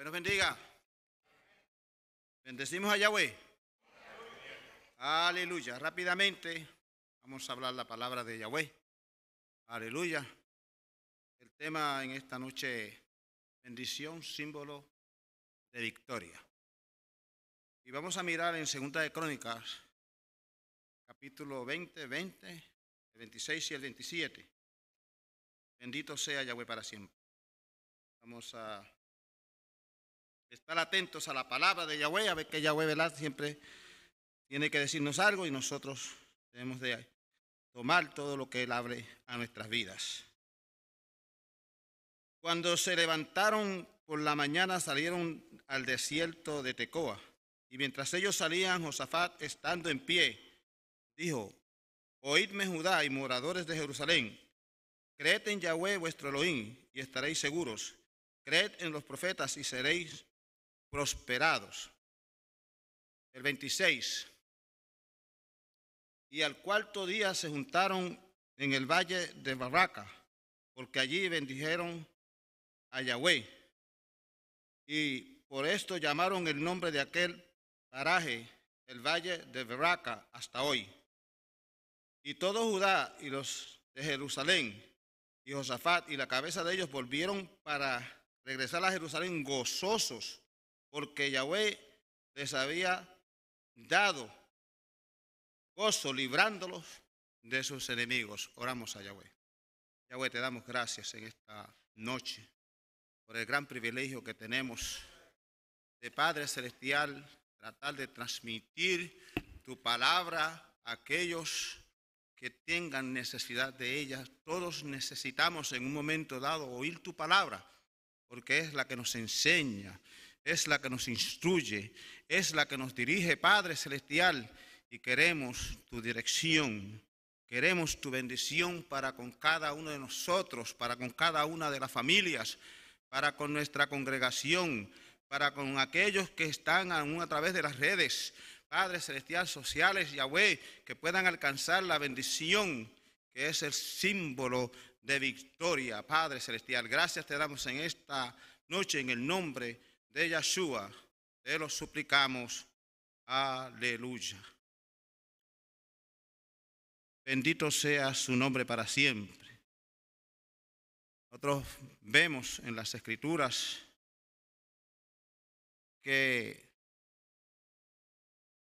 Bueno, bendiga. Bendecimos a Yahweh. Aleluya. Rápidamente vamos a hablar la palabra de Yahweh. Aleluya. El tema en esta noche, bendición, símbolo de victoria. Y vamos a mirar en Segunda de Crónicas, capítulo 20, 20, el 26 y el 27. Bendito sea Yahweh para siempre. Vamos a estar atentos a la palabra de Yahweh, a ver que Yahweh ¿verdad? siempre tiene que decirnos algo y nosotros debemos de tomar todo lo que Él abre a nuestras vidas. Cuando se levantaron por la mañana salieron al desierto de Tecoa y mientras ellos salían, Josafat, estando en pie, dijo, Oídme Judá y moradores de Jerusalén, creed en Yahweh vuestro Elohim y estaréis seguros, creed en los profetas y seréis prosperados. El 26. Y al cuarto día se juntaron en el valle de Barraca, porque allí bendijeron a Yahweh. Y por esto llamaron el nombre de aquel paraje el valle de Barraca hasta hoy. Y todo Judá y los de Jerusalén y Josafat y la cabeza de ellos volvieron para regresar a Jerusalén gozosos porque Yahweh les había dado gozo librándolos de sus enemigos. Oramos a Yahweh. Yahweh, te damos gracias en esta noche por el gran privilegio que tenemos de Padre Celestial, tratar de transmitir tu palabra a aquellos que tengan necesidad de ella. Todos necesitamos en un momento dado oír tu palabra, porque es la que nos enseña, es la que nos instruye, es la que nos dirige, Padre Celestial, y queremos tu dirección, queremos tu bendición para con cada uno de nosotros, para con cada una de las familias, para con nuestra congregación, para con aquellos que están aún a través de las redes, Padre Celestial, sociales, Yahweh, que puedan alcanzar la bendición que es el símbolo de victoria, Padre Celestial. Gracias te damos en esta noche en el nombre de Yahshua, te lo suplicamos. Aleluya. Bendito sea su nombre para siempre. Nosotros vemos en las escrituras que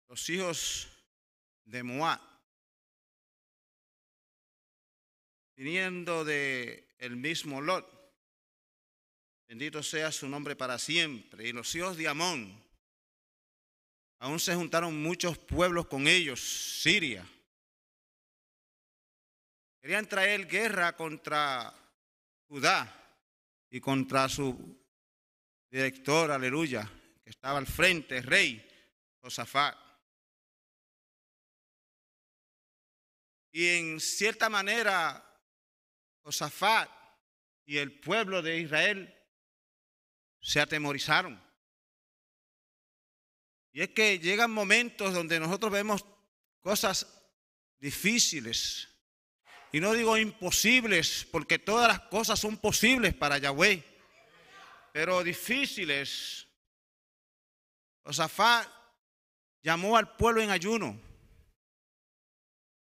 los hijos de Moab, viniendo de el mismo Lot, Bendito sea su nombre para siempre. Y los hijos de Amón, aún se juntaron muchos pueblos con ellos, Siria. Querían traer guerra contra Judá y contra su director, aleluya, que estaba al frente, rey Josafat. Y en cierta manera, Josafat y el pueblo de Israel se atemorizaron. Y es que llegan momentos donde nosotros vemos cosas difíciles. Y no digo imposibles, porque todas las cosas son posibles para Yahweh. Pero difíciles. Josafat llamó al pueblo en ayuno.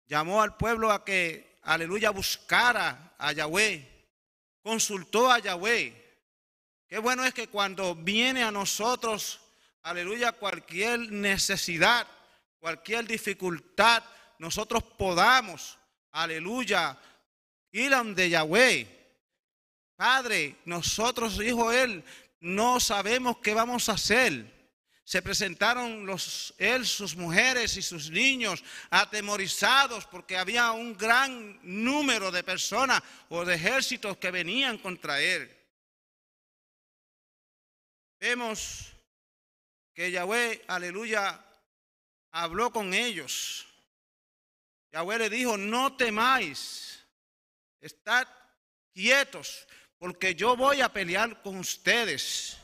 Llamó al pueblo a que, aleluya, buscara a Yahweh. Consultó a Yahweh. Qué bueno es que cuando viene a nosotros, aleluya, cualquier necesidad, cualquier dificultad, nosotros podamos, aleluya, ir donde Yahweh. Padre, nosotros, dijo él, no sabemos qué vamos a hacer. Se presentaron los, él, sus mujeres y sus niños atemorizados porque había un gran número de personas o de ejércitos que venían contra él. Vemos que Yahweh, aleluya, habló con ellos. Yahweh le dijo, no temáis, estad quietos, porque yo voy a pelear con ustedes.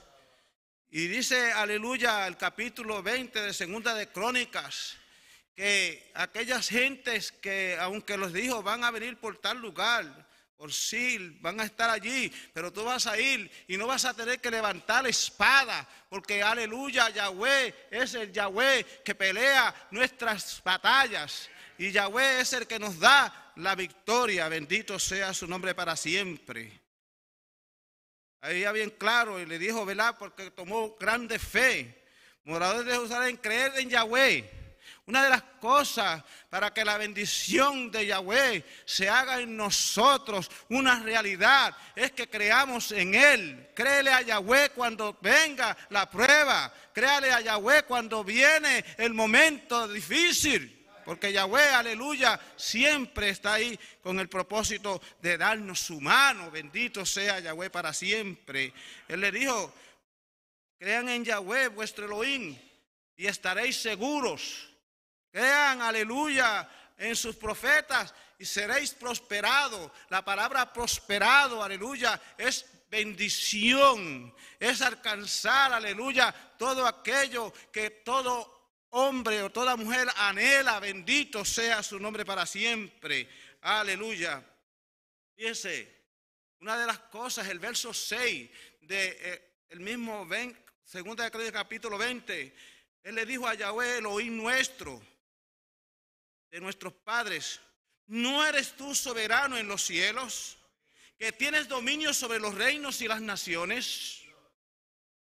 Y dice, aleluya, el capítulo 20 de Segunda de Crónicas, que aquellas gentes que, aunque los dijo, van a venir por tal lugar, por sí, van a estar allí, pero tú vas a ir y no vas a tener que levantar la espada, porque aleluya, Yahweh es el Yahweh que pelea nuestras batallas. Y Yahweh es el que nos da la victoria. Bendito sea su nombre para siempre. Ahí ya bien claro, y le dijo, ¿verdad? Porque tomó grande fe. Moradores de Jerusalén, creer en Yahweh. Una de las cosas para que la bendición de Yahweh se haga en nosotros una realidad es que creamos en Él. Créele a Yahweh cuando venga la prueba. Créale a Yahweh cuando viene el momento difícil. Porque Yahweh, aleluya, siempre está ahí con el propósito de darnos su mano. Bendito sea Yahweh para siempre. Él le dijo, crean en Yahweh vuestro Elohim y estaréis seguros. Crean, aleluya, en sus profetas y seréis prosperados. La palabra prosperado, aleluya, es bendición, es alcanzar, aleluya, todo aquello que todo hombre o toda mujer anhela, bendito sea su nombre para siempre, aleluya. Fíjense, una de las cosas, el verso 6 de eh, el mismo 20, segunda de capítulo 20, él le dijo a Yahweh, el oír nuestro, de nuestros padres, ¿no eres tú soberano en los cielos? Que tienes dominio sobre los reinos y las naciones.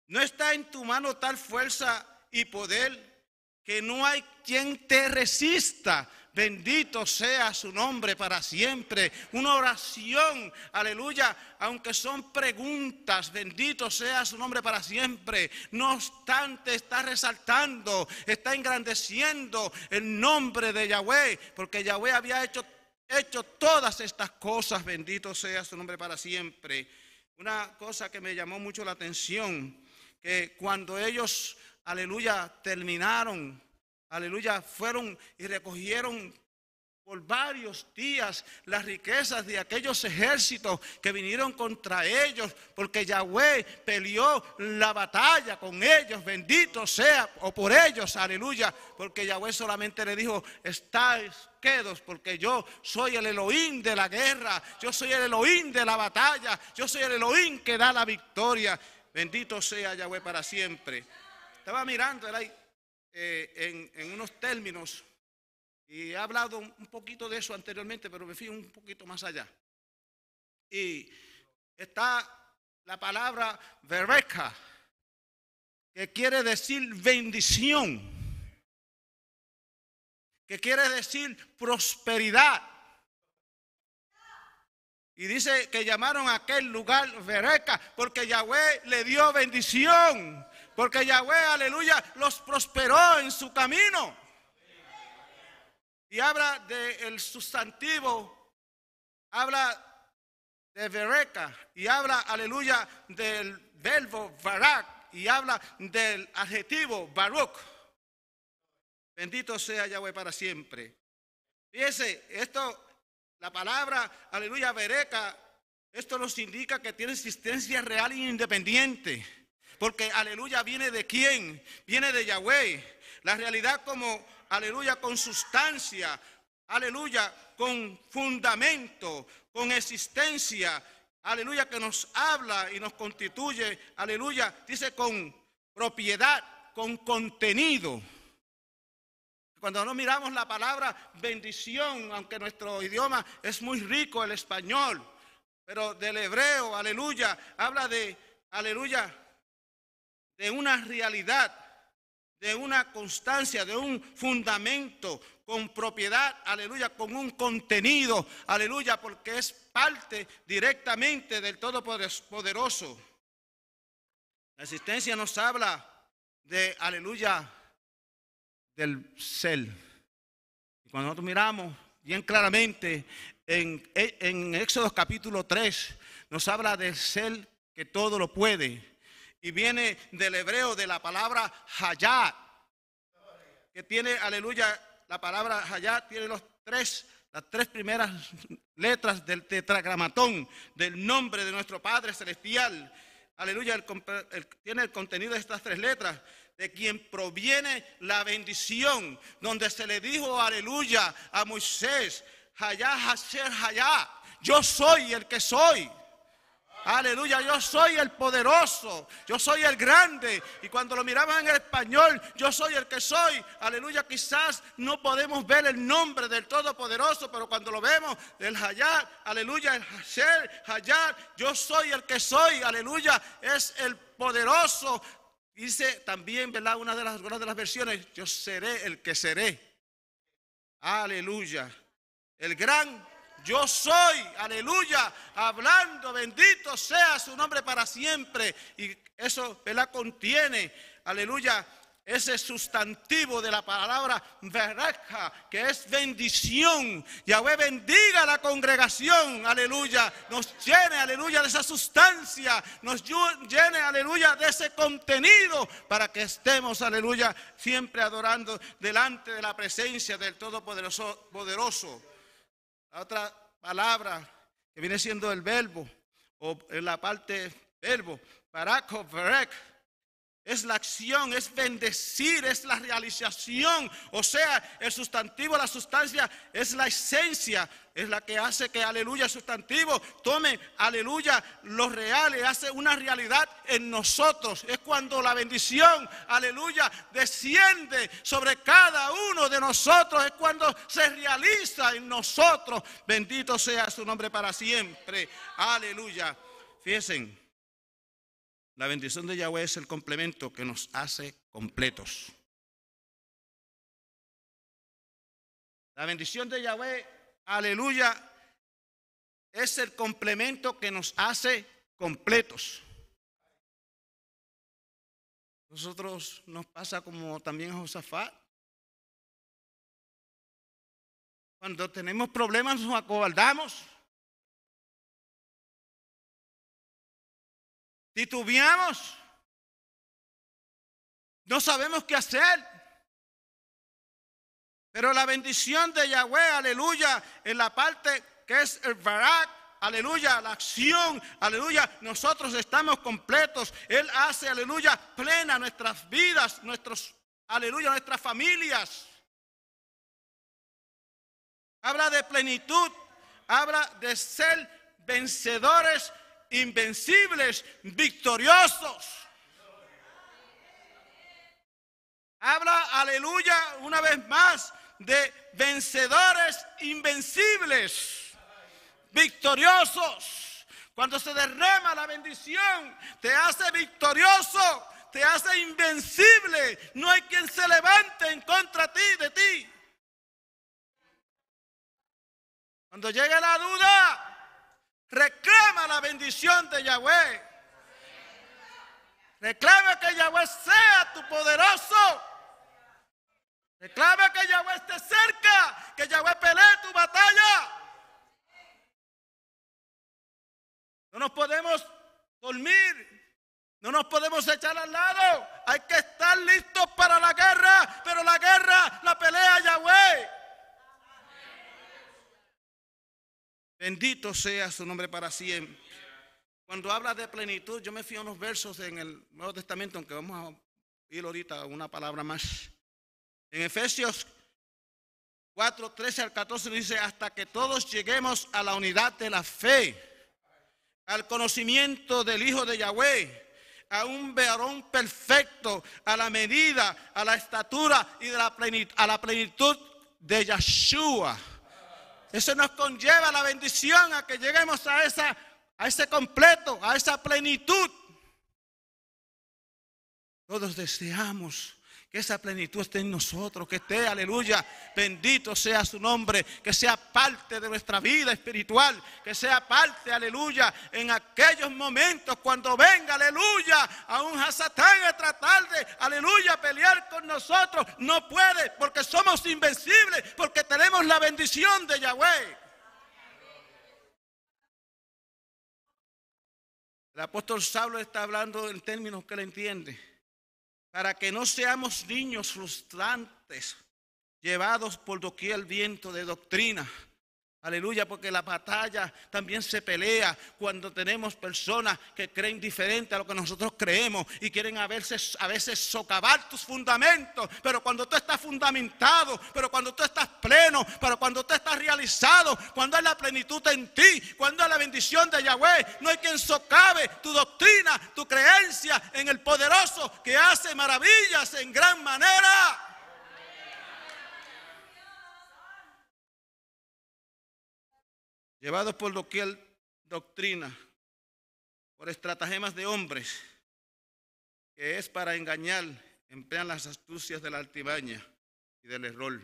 ¿No está en tu mano tal fuerza y poder que no hay quien te resista? Bendito sea su nombre para siempre. Una oración, aleluya, aunque son preguntas, bendito sea su nombre para siempre. No obstante, está resaltando, está engrandeciendo el nombre de Yahweh, porque Yahweh había hecho, hecho todas estas cosas. Bendito sea su nombre para siempre. Una cosa que me llamó mucho la atención, que cuando ellos, aleluya, terminaron aleluya, fueron y recogieron por varios días las riquezas de aquellos ejércitos que vinieron contra ellos, porque Yahweh peleó la batalla con ellos, bendito sea, o por ellos, aleluya, porque Yahweh solamente le dijo, estáis quedos, porque yo soy el Elohim de la guerra, yo soy el Elohim de la batalla, yo soy el Elohim que da la victoria, bendito sea Yahweh para siempre. Estaba mirando, era ahí eh, en, unos términos, y he hablado un poquito de eso anteriormente, pero me fui un poquito más allá. Y está la palabra verbeca, que quiere decir bendición, que quiere decir prosperidad. Y dice que llamaron a aquel lugar Vereca porque Yahweh le dio bendición. Porque Yahweh, aleluya, los prosperó en su camino. Y habla del sustantivo, habla de Bereca y habla, aleluya, del verbo Barak y habla del adjetivo Baruch. Bendito sea Yahweh para siempre. Fíjese, esto, la palabra, aleluya, Bereca, esto nos indica que tiene existencia real e independiente. Porque aleluya viene de quién? Viene de Yahweh. La realidad como aleluya con sustancia, aleluya con fundamento, con existencia, aleluya que nos habla y nos constituye, aleluya, dice con propiedad, con contenido. Cuando no miramos la palabra bendición, aunque nuestro idioma es muy rico, el español, pero del hebreo, aleluya, habla de, aleluya, de una realidad, de una constancia, de un fundamento con propiedad, aleluya, con un contenido, aleluya, porque es parte directamente del Todopoderoso. La existencia nos habla de, aleluya, del ser. Y cuando nosotros miramos bien claramente en, en Éxodo capítulo 3, nos habla del ser que todo lo puede y viene del hebreo de la palabra hayat, que tiene, aleluya, la palabra hayat tiene los tres, las tres primeras letras del tetragramatón, del nombre de nuestro Padre Celestial. Aleluya, tiene el contenido de estas tres letras, de quien proviene la bendición, donde se le dijo, aleluya, a Moisés, hayat haser hayat yo soy el que soy. Aleluya, yo soy el poderoso, yo soy el grande. Y cuando lo miramos en el español, yo soy el que soy. Aleluya, quizás no podemos ver el nombre del Todopoderoso, pero cuando lo vemos del Hayat, aleluya, el Hasher, Hayat, yo soy el que soy. Aleluya, es el poderoso. Dice también, ¿verdad? Una de las, una de las versiones, yo seré el que seré. Aleluya. El gran yo soy, aleluya, hablando, bendito sea su nombre para siempre. Y eso, ¿verdad? Contiene, aleluya, ese sustantivo de la palabra verja, que es bendición. Yahweh bendiga a la congregación, aleluya. Nos llene, aleluya, de esa sustancia. Nos llene, aleluya, de ese contenido para que estemos, aleluya, siempre adorando delante de la presencia del Todopoderoso. Poderoso. La otra palabra que viene siendo el verbo, o en la parte verbo, barak verek, es la acción, es bendecir, es la realización. O sea, el sustantivo, la sustancia, es la esencia, es la que hace que aleluya, el sustantivo, tome aleluya, lo real y hace una realidad en nosotros. Es cuando la bendición, aleluya, desciende sobre cada uno de nosotros. Es cuando se realiza en nosotros. Bendito sea su nombre para siempre. Aleluya. Fíjense. La bendición de Yahweh es el complemento que nos hace completos. La bendición de Yahweh, aleluya, es el complemento que nos hace completos. Nosotros nos pasa como también a Josafat. Cuando tenemos problemas nos acobardamos. Titubeamos. No sabemos qué hacer. Pero la bendición de Yahweh, aleluya, en la parte que es el Barak, aleluya, la acción, aleluya, nosotros estamos completos. Él hace, aleluya, plena nuestras vidas, nuestros, aleluya, nuestras familias. Habla de plenitud, habla de ser vencedores invencibles, victoriosos. Habla, aleluya, una vez más de vencedores invencibles, victoriosos. Cuando se derrama la bendición, te hace victorioso, te hace invencible. No hay quien se levante en contra de ti, de ti. Cuando llega la duda, Reclama la bendición de Yahweh. Reclama que Yahweh sea tu poderoso. Reclama que Yahweh esté cerca, que Yahweh pelee tu batalla. No nos podemos dormir, no nos podemos echar al lado. Hay que estar listos para la guerra, pero la guerra la pelea Yahweh. Bendito sea su nombre para siempre. Cuando habla de plenitud, yo me fío a unos versos en el Nuevo Testamento, aunque vamos a ir ahorita una palabra más. En Efesios 4, 13 al 14 dice, hasta que todos lleguemos a la unidad de la fe, al conocimiento del Hijo de Yahweh, a un varón perfecto, a la medida, a la estatura y de la a la plenitud de Yeshua eso nos conlleva la bendición a que lleguemos a, esa, a ese completo, a esa plenitud. Todos deseamos que esa plenitud esté en nosotros, que esté, aleluya, bendito sea su nombre, que sea parte de nuestra vida espiritual, que sea parte, aleluya, en aquellos momentos cuando venga, aleluya, a un Hasatán a tratar de, aleluya, pelear con nosotros, no puede, porque somos invencibles, porque tenemos la bendición de Yahweh. El apóstol Saulo está hablando en términos que le entiende para que no seamos niños frustrantes, llevados por doquier viento de doctrina, Aleluya, porque la batalla también se pelea cuando tenemos personas que creen diferente a lo que nosotros creemos y quieren a veces, a veces socavar tus fundamentos. Pero cuando tú estás fundamentado, pero cuando tú estás pleno, pero cuando tú estás realizado, cuando hay la plenitud en ti, cuando hay la bendición de Yahweh, no hay quien socave tu doctrina, tu creencia en el poderoso que hace maravillas en gran manera. Llevados por doquier doctrina, por estratagemas de hombres, que es para engañar, emplean las astucias de la altimaña y del error.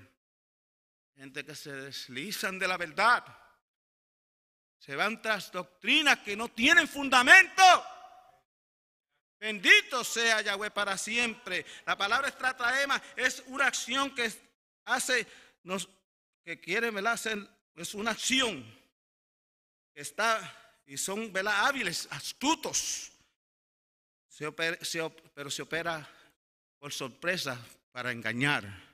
Gente que se deslizan de la verdad, se van tras doctrinas que no tienen fundamento. Bendito sea Yahweh para siempre. La palabra estratagema es una acción que hace, nos, que quiere hacer, es una acción está y son hábiles, astutos, pero se opera por sorpresa para engañar.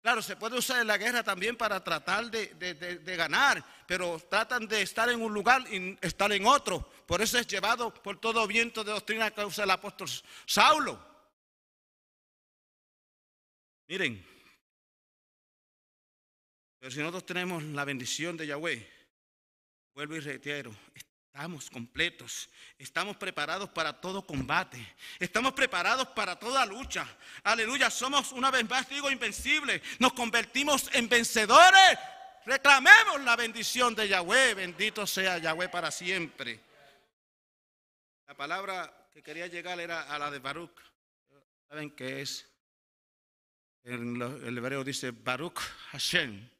Claro, se puede usar en la guerra también para tratar de, de, ganar, pero tratan de estar en un lugar y estar en otro. Por eso es llevado por todo viento de doctrina que usa el apóstol Saulo. Miren, pero si nosotros tenemos la bendición de Yahweh, Vuelvo y reitero, estamos completos, estamos preparados para todo combate, estamos preparados para toda lucha. Aleluya, somos una vez más, digo, invencibles, nos convertimos en vencedores. Reclamemos la bendición de Yahweh, bendito sea Yahweh para siempre. La palabra que quería llegar era a la de Baruch. ¿Saben qué es? En el hebreo dice Baruch Hashem.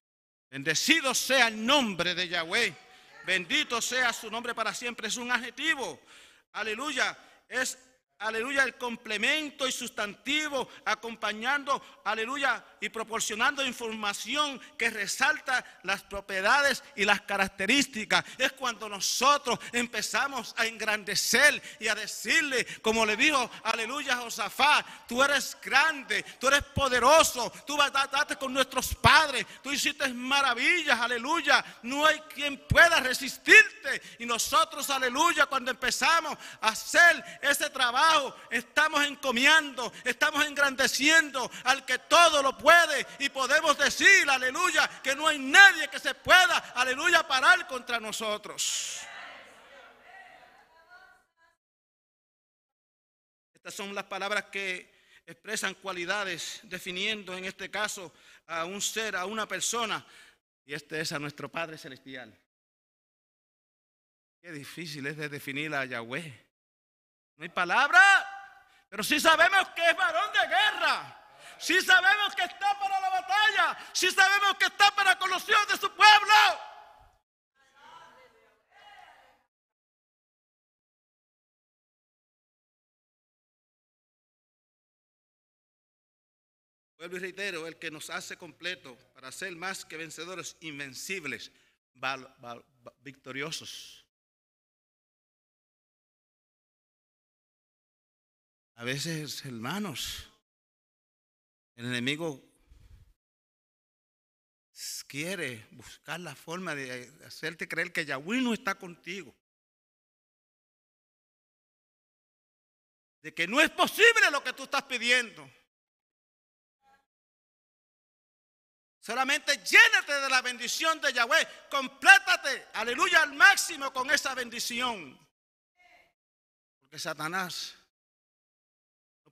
Bendecido sea el nombre de Yahweh. Bendito sea su nombre para siempre. Es un adjetivo. Aleluya. Es aleluya, el complemento y sustantivo, acompañando, aleluya, y proporcionando información que resalta las propiedades y las características. Es cuando nosotros empezamos a engrandecer y a decirle, como le dijo, aleluya, Josafá, tú eres grande, tú eres poderoso, tú darte con nuestros padres, tú hiciste maravillas, aleluya, no hay quien pueda resistirte. Y nosotros, aleluya, cuando empezamos a hacer ese trabajo, estamos encomiando, estamos engrandeciendo al que todo lo puede y podemos decir, aleluya, que no hay nadie que se pueda, aleluya, parar contra nosotros. Estas son las palabras que expresan cualidades, definiendo en este caso a un ser, a una persona, y este es a nuestro Padre Celestial. Qué difícil es de definir a Yahweh. No hay palabra, pero sí sabemos que es varón de guerra. Sí sabemos que está para la batalla. Sí sabemos que está para conocer de su pueblo. Vuelvo y reitero, el que nos hace completo para ser más que vencedores, invencibles, victoriosos. A veces, hermanos, el enemigo quiere buscar la forma de hacerte creer que Yahweh no está contigo. De que no es posible lo que tú estás pidiendo. Solamente llénate de la bendición de Yahweh. Complétate, aleluya, al máximo con esa bendición. Porque Satanás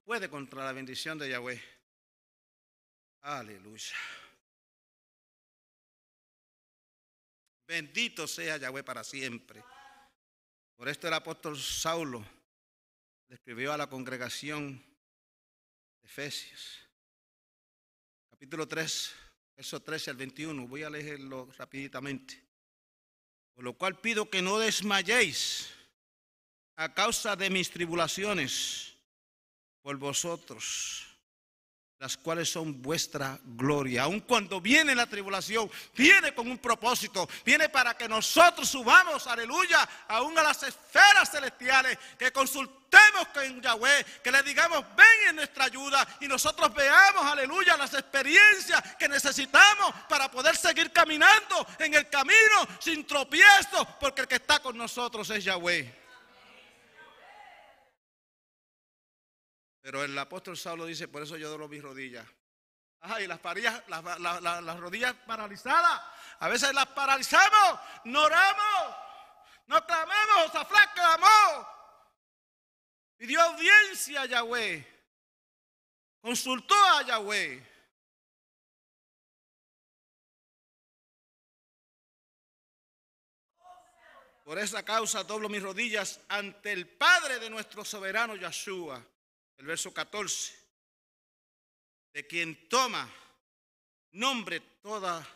puede contra la bendición de Yahweh. Aleluya. Bendito sea Yahweh para siempre. Por esto el apóstol Saulo le escribió a la congregación de Efesios. Capítulo 3, verso 13 al 21. Voy a leerlo rapiditamente. Por lo cual pido que no desmayéis a causa de mis tribulaciones por vosotros, las cuales son vuestra gloria. Aun cuando viene la tribulación, viene con un propósito, viene para que nosotros subamos, aleluya, aún a las esferas celestiales, que consultemos con Yahweh, que le digamos, ven en nuestra ayuda y nosotros veamos, aleluya, las experiencias que necesitamos para poder seguir caminando en el camino sin tropiezo, porque el que está con nosotros es Yahweh. Pero el apóstol Saulo dice, por eso yo doblo mis rodillas. Ay, las, las, las, rodillas paralizadas. A veces las paralizamos, no oramos, no clamamos, aflacamos. Pidió audiencia a Yahweh. Consultó a Yahweh. Por esa causa doblo mis rodillas ante el Padre de nuestro soberano Yahshua el verso 14, de quien toma nombre toda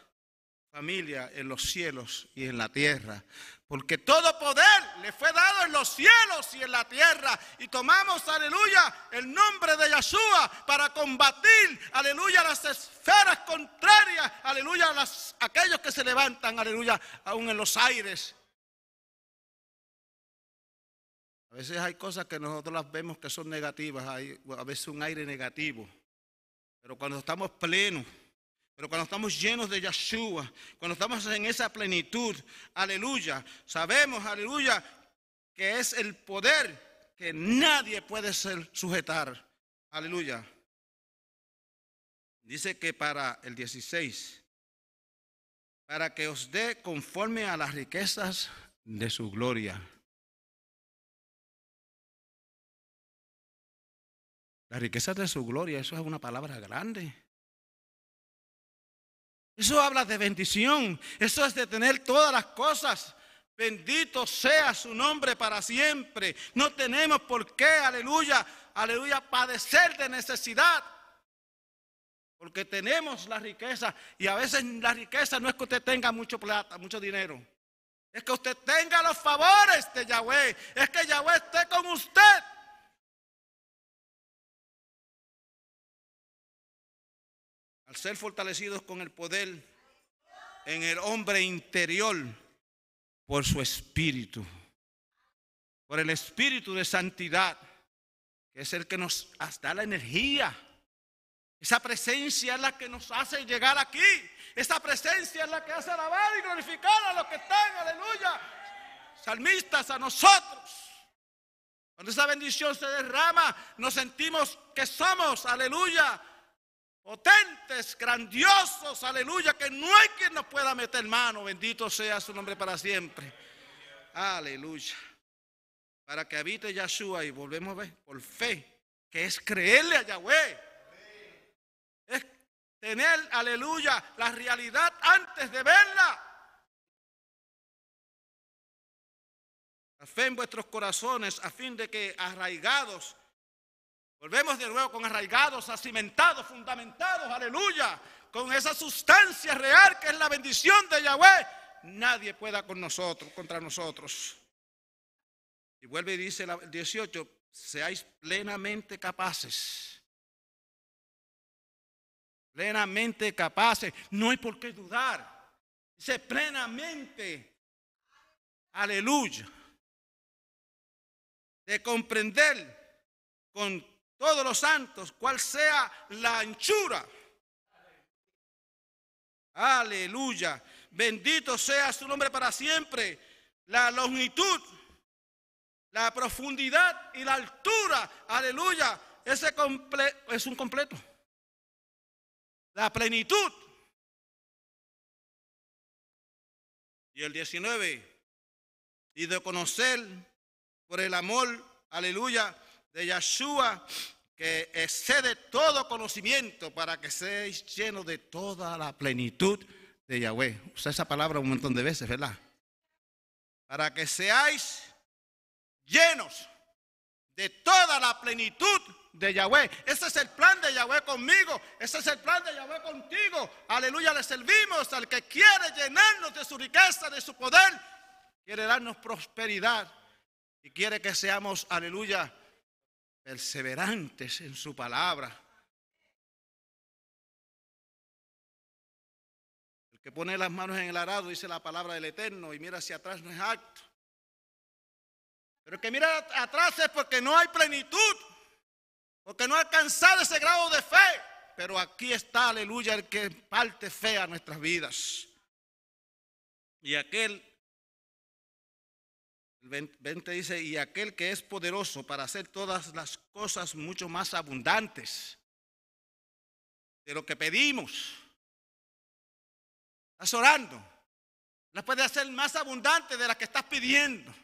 familia en los cielos y en la tierra. Porque todo poder le fue dado en los cielos y en la tierra. Y tomamos, aleluya, el nombre de Yeshua para combatir, aleluya, las esferas contrarias, aleluya, las, aquellos que se levantan, aleluya, aún en los aires. A veces hay cosas que nosotros las vemos que son negativas, hay a veces un aire negativo. Pero cuando estamos plenos, pero cuando estamos llenos de Yeshua, cuando estamos en esa plenitud, aleluya, sabemos, aleluya, que es el poder que nadie puede ser sujetar. Aleluya. Dice que para el 16, para que os dé conforme a las riquezas de su gloria La riqueza de su gloria, eso es una palabra grande. Eso habla de bendición. Eso es de tener todas las cosas. Bendito sea su nombre para siempre. No tenemos por qué, aleluya, aleluya, padecer de necesidad. Porque tenemos la riqueza. Y a veces la riqueza no es que usted tenga mucho plata, mucho dinero. Es que usted tenga los favores de Yahweh. Es que Yahweh esté con usted. Ser fortalecidos con el poder en el hombre interior por su espíritu, por el espíritu de santidad, que es el que nos da la energía. Esa presencia es la que nos hace llegar aquí. Esa presencia es la que hace alabar y glorificar a los que están, aleluya, salmistas, a nosotros. Cuando esa bendición se derrama, nos sentimos que somos, aleluya, potentes, grandiosos, aleluya, que no hay quien nos pueda meter mano, bendito sea su nombre para siempre. Aleluya. Para que habite Yahshua y volvemos a ver por fe, que es creerle a Yahweh. Es tener, aleluya, la realidad antes de verla. La fe en vuestros corazones a fin de que arraigados Volvemos de nuevo con arraigados, acimentados, fundamentados, aleluya, con esa sustancia real que es la bendición de Yahweh. Nadie pueda con nosotros, contra nosotros. Y vuelve y dice el 18, seáis plenamente capaces. Plenamente capaces. No hay por qué dudar. Dice plenamente. Aleluya. De comprender con todos los santos, cual sea la anchura. Aleluya. Bendito sea su nombre para siempre. La longitud, la profundidad y la altura. Aleluya. Ese es un completo. La plenitud. Y el 19. Y de conocer por el amor, aleluya, de Yahshua que excede todo conocimiento para que seáis llenos de toda la plenitud de Yahweh. Usa esa palabra un montón de veces, ¿verdad? Para que seáis llenos de toda la plenitud de Yahweh. Ese es el plan de Yahweh conmigo. Ese es el plan de Yahweh contigo. Aleluya, le servimos al que quiere llenarnos de su riqueza, de su poder. Quiere darnos prosperidad. Y quiere que seamos, aleluya, perseverantes en su palabra. El que pone las manos en el arado dice la palabra del Eterno y mira hacia atrás no es acto. Pero el que mira atrás es porque no hay plenitud, porque no ha alcanzado ese grado de fe. Pero aquí está, aleluya, el que parte fe a nuestras vidas. Y aquel el 20 dice, y aquel que es poderoso para hacer todas las cosas mucho más abundantes de lo que pedimos. Estás orando. Las puede hacer más abundante de las que estás pidiendo.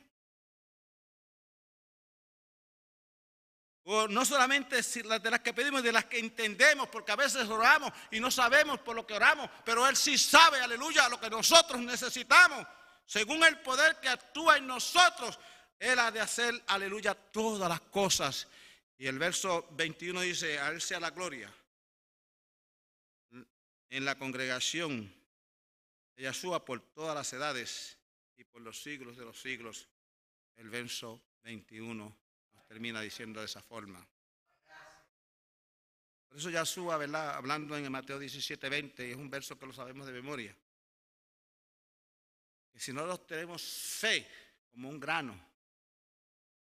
O no solamente de las que pedimos, de las que entendemos, porque a veces oramos y no sabemos por lo que oramos, pero Él sí sabe, aleluya, lo que nosotros necesitamos. Según el poder que actúa en nosotros, Él ha de hacer, aleluya, todas las cosas. Y el verso 21 dice, a Él sea la gloria en la congregación de Yahshua por todas las edades y por los siglos de los siglos. El verso 21 nos termina diciendo de esa forma. Por eso Yahshua, ¿verdad? Hablando en Mateo 17, 20, es un verso que lo sabemos de memoria. Que si no tenemos fe como un grano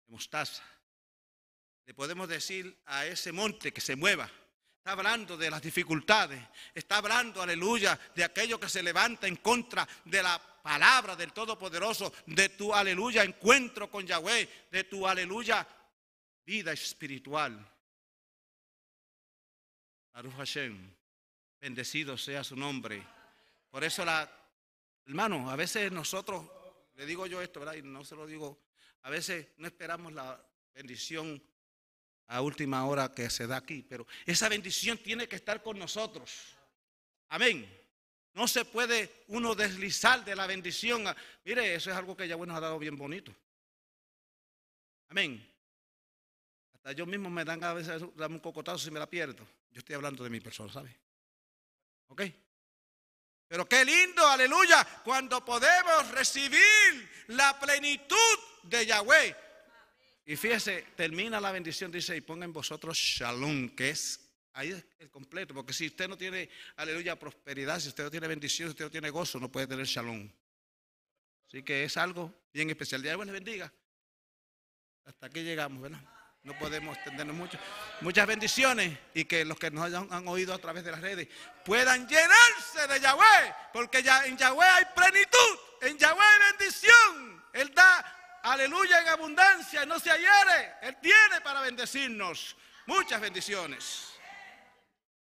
de mostaza, le podemos decir a ese monte que se mueva Está hablando de las dificultades. Está hablando, aleluya, de aquello que se levanta en contra de la palabra del Todopoderoso, de tu, aleluya, encuentro con Yahweh, de tu, aleluya, vida espiritual. Baruch Hashem, bendecido sea su nombre. Por eso, la, hermano, a veces nosotros, le digo yo esto, ¿verdad? Y no se lo digo, a veces no esperamos la bendición a última hora que se da aquí, pero esa bendición tiene que estar con nosotros. Amén. No se puede uno deslizar de la bendición. Mire, eso es algo que ya bueno ha dado bien bonito. Amén. Hasta yo mismo me dan a veces un cocotazo si me la pierdo. Yo estoy hablando de mi persona, ¿sabe? ¿Ok? Pero qué lindo, aleluya, cuando podemos recibir la plenitud de Yahweh. Y fíjese, termina la bendición, dice, y ponga en vosotros shalom, que es ahí el completo, porque si usted no tiene, aleluya, prosperidad, si usted no tiene bendición, si usted no tiene gozo, no puede tener shalom. Así que es algo bien especial. Dios les bendiga. Hasta aquí llegamos, ¿verdad? No podemos extendernos mucho. Muchas bendiciones y que los que nos hayan, oído a través de las redes puedan llenarse de Yahweh, porque ya en Yahweh hay plenitud, en Yahweh hay bendición. Él da aleluya, en abundancia, no se hiere. Él tiene para bendecirnos. Muchas bendiciones.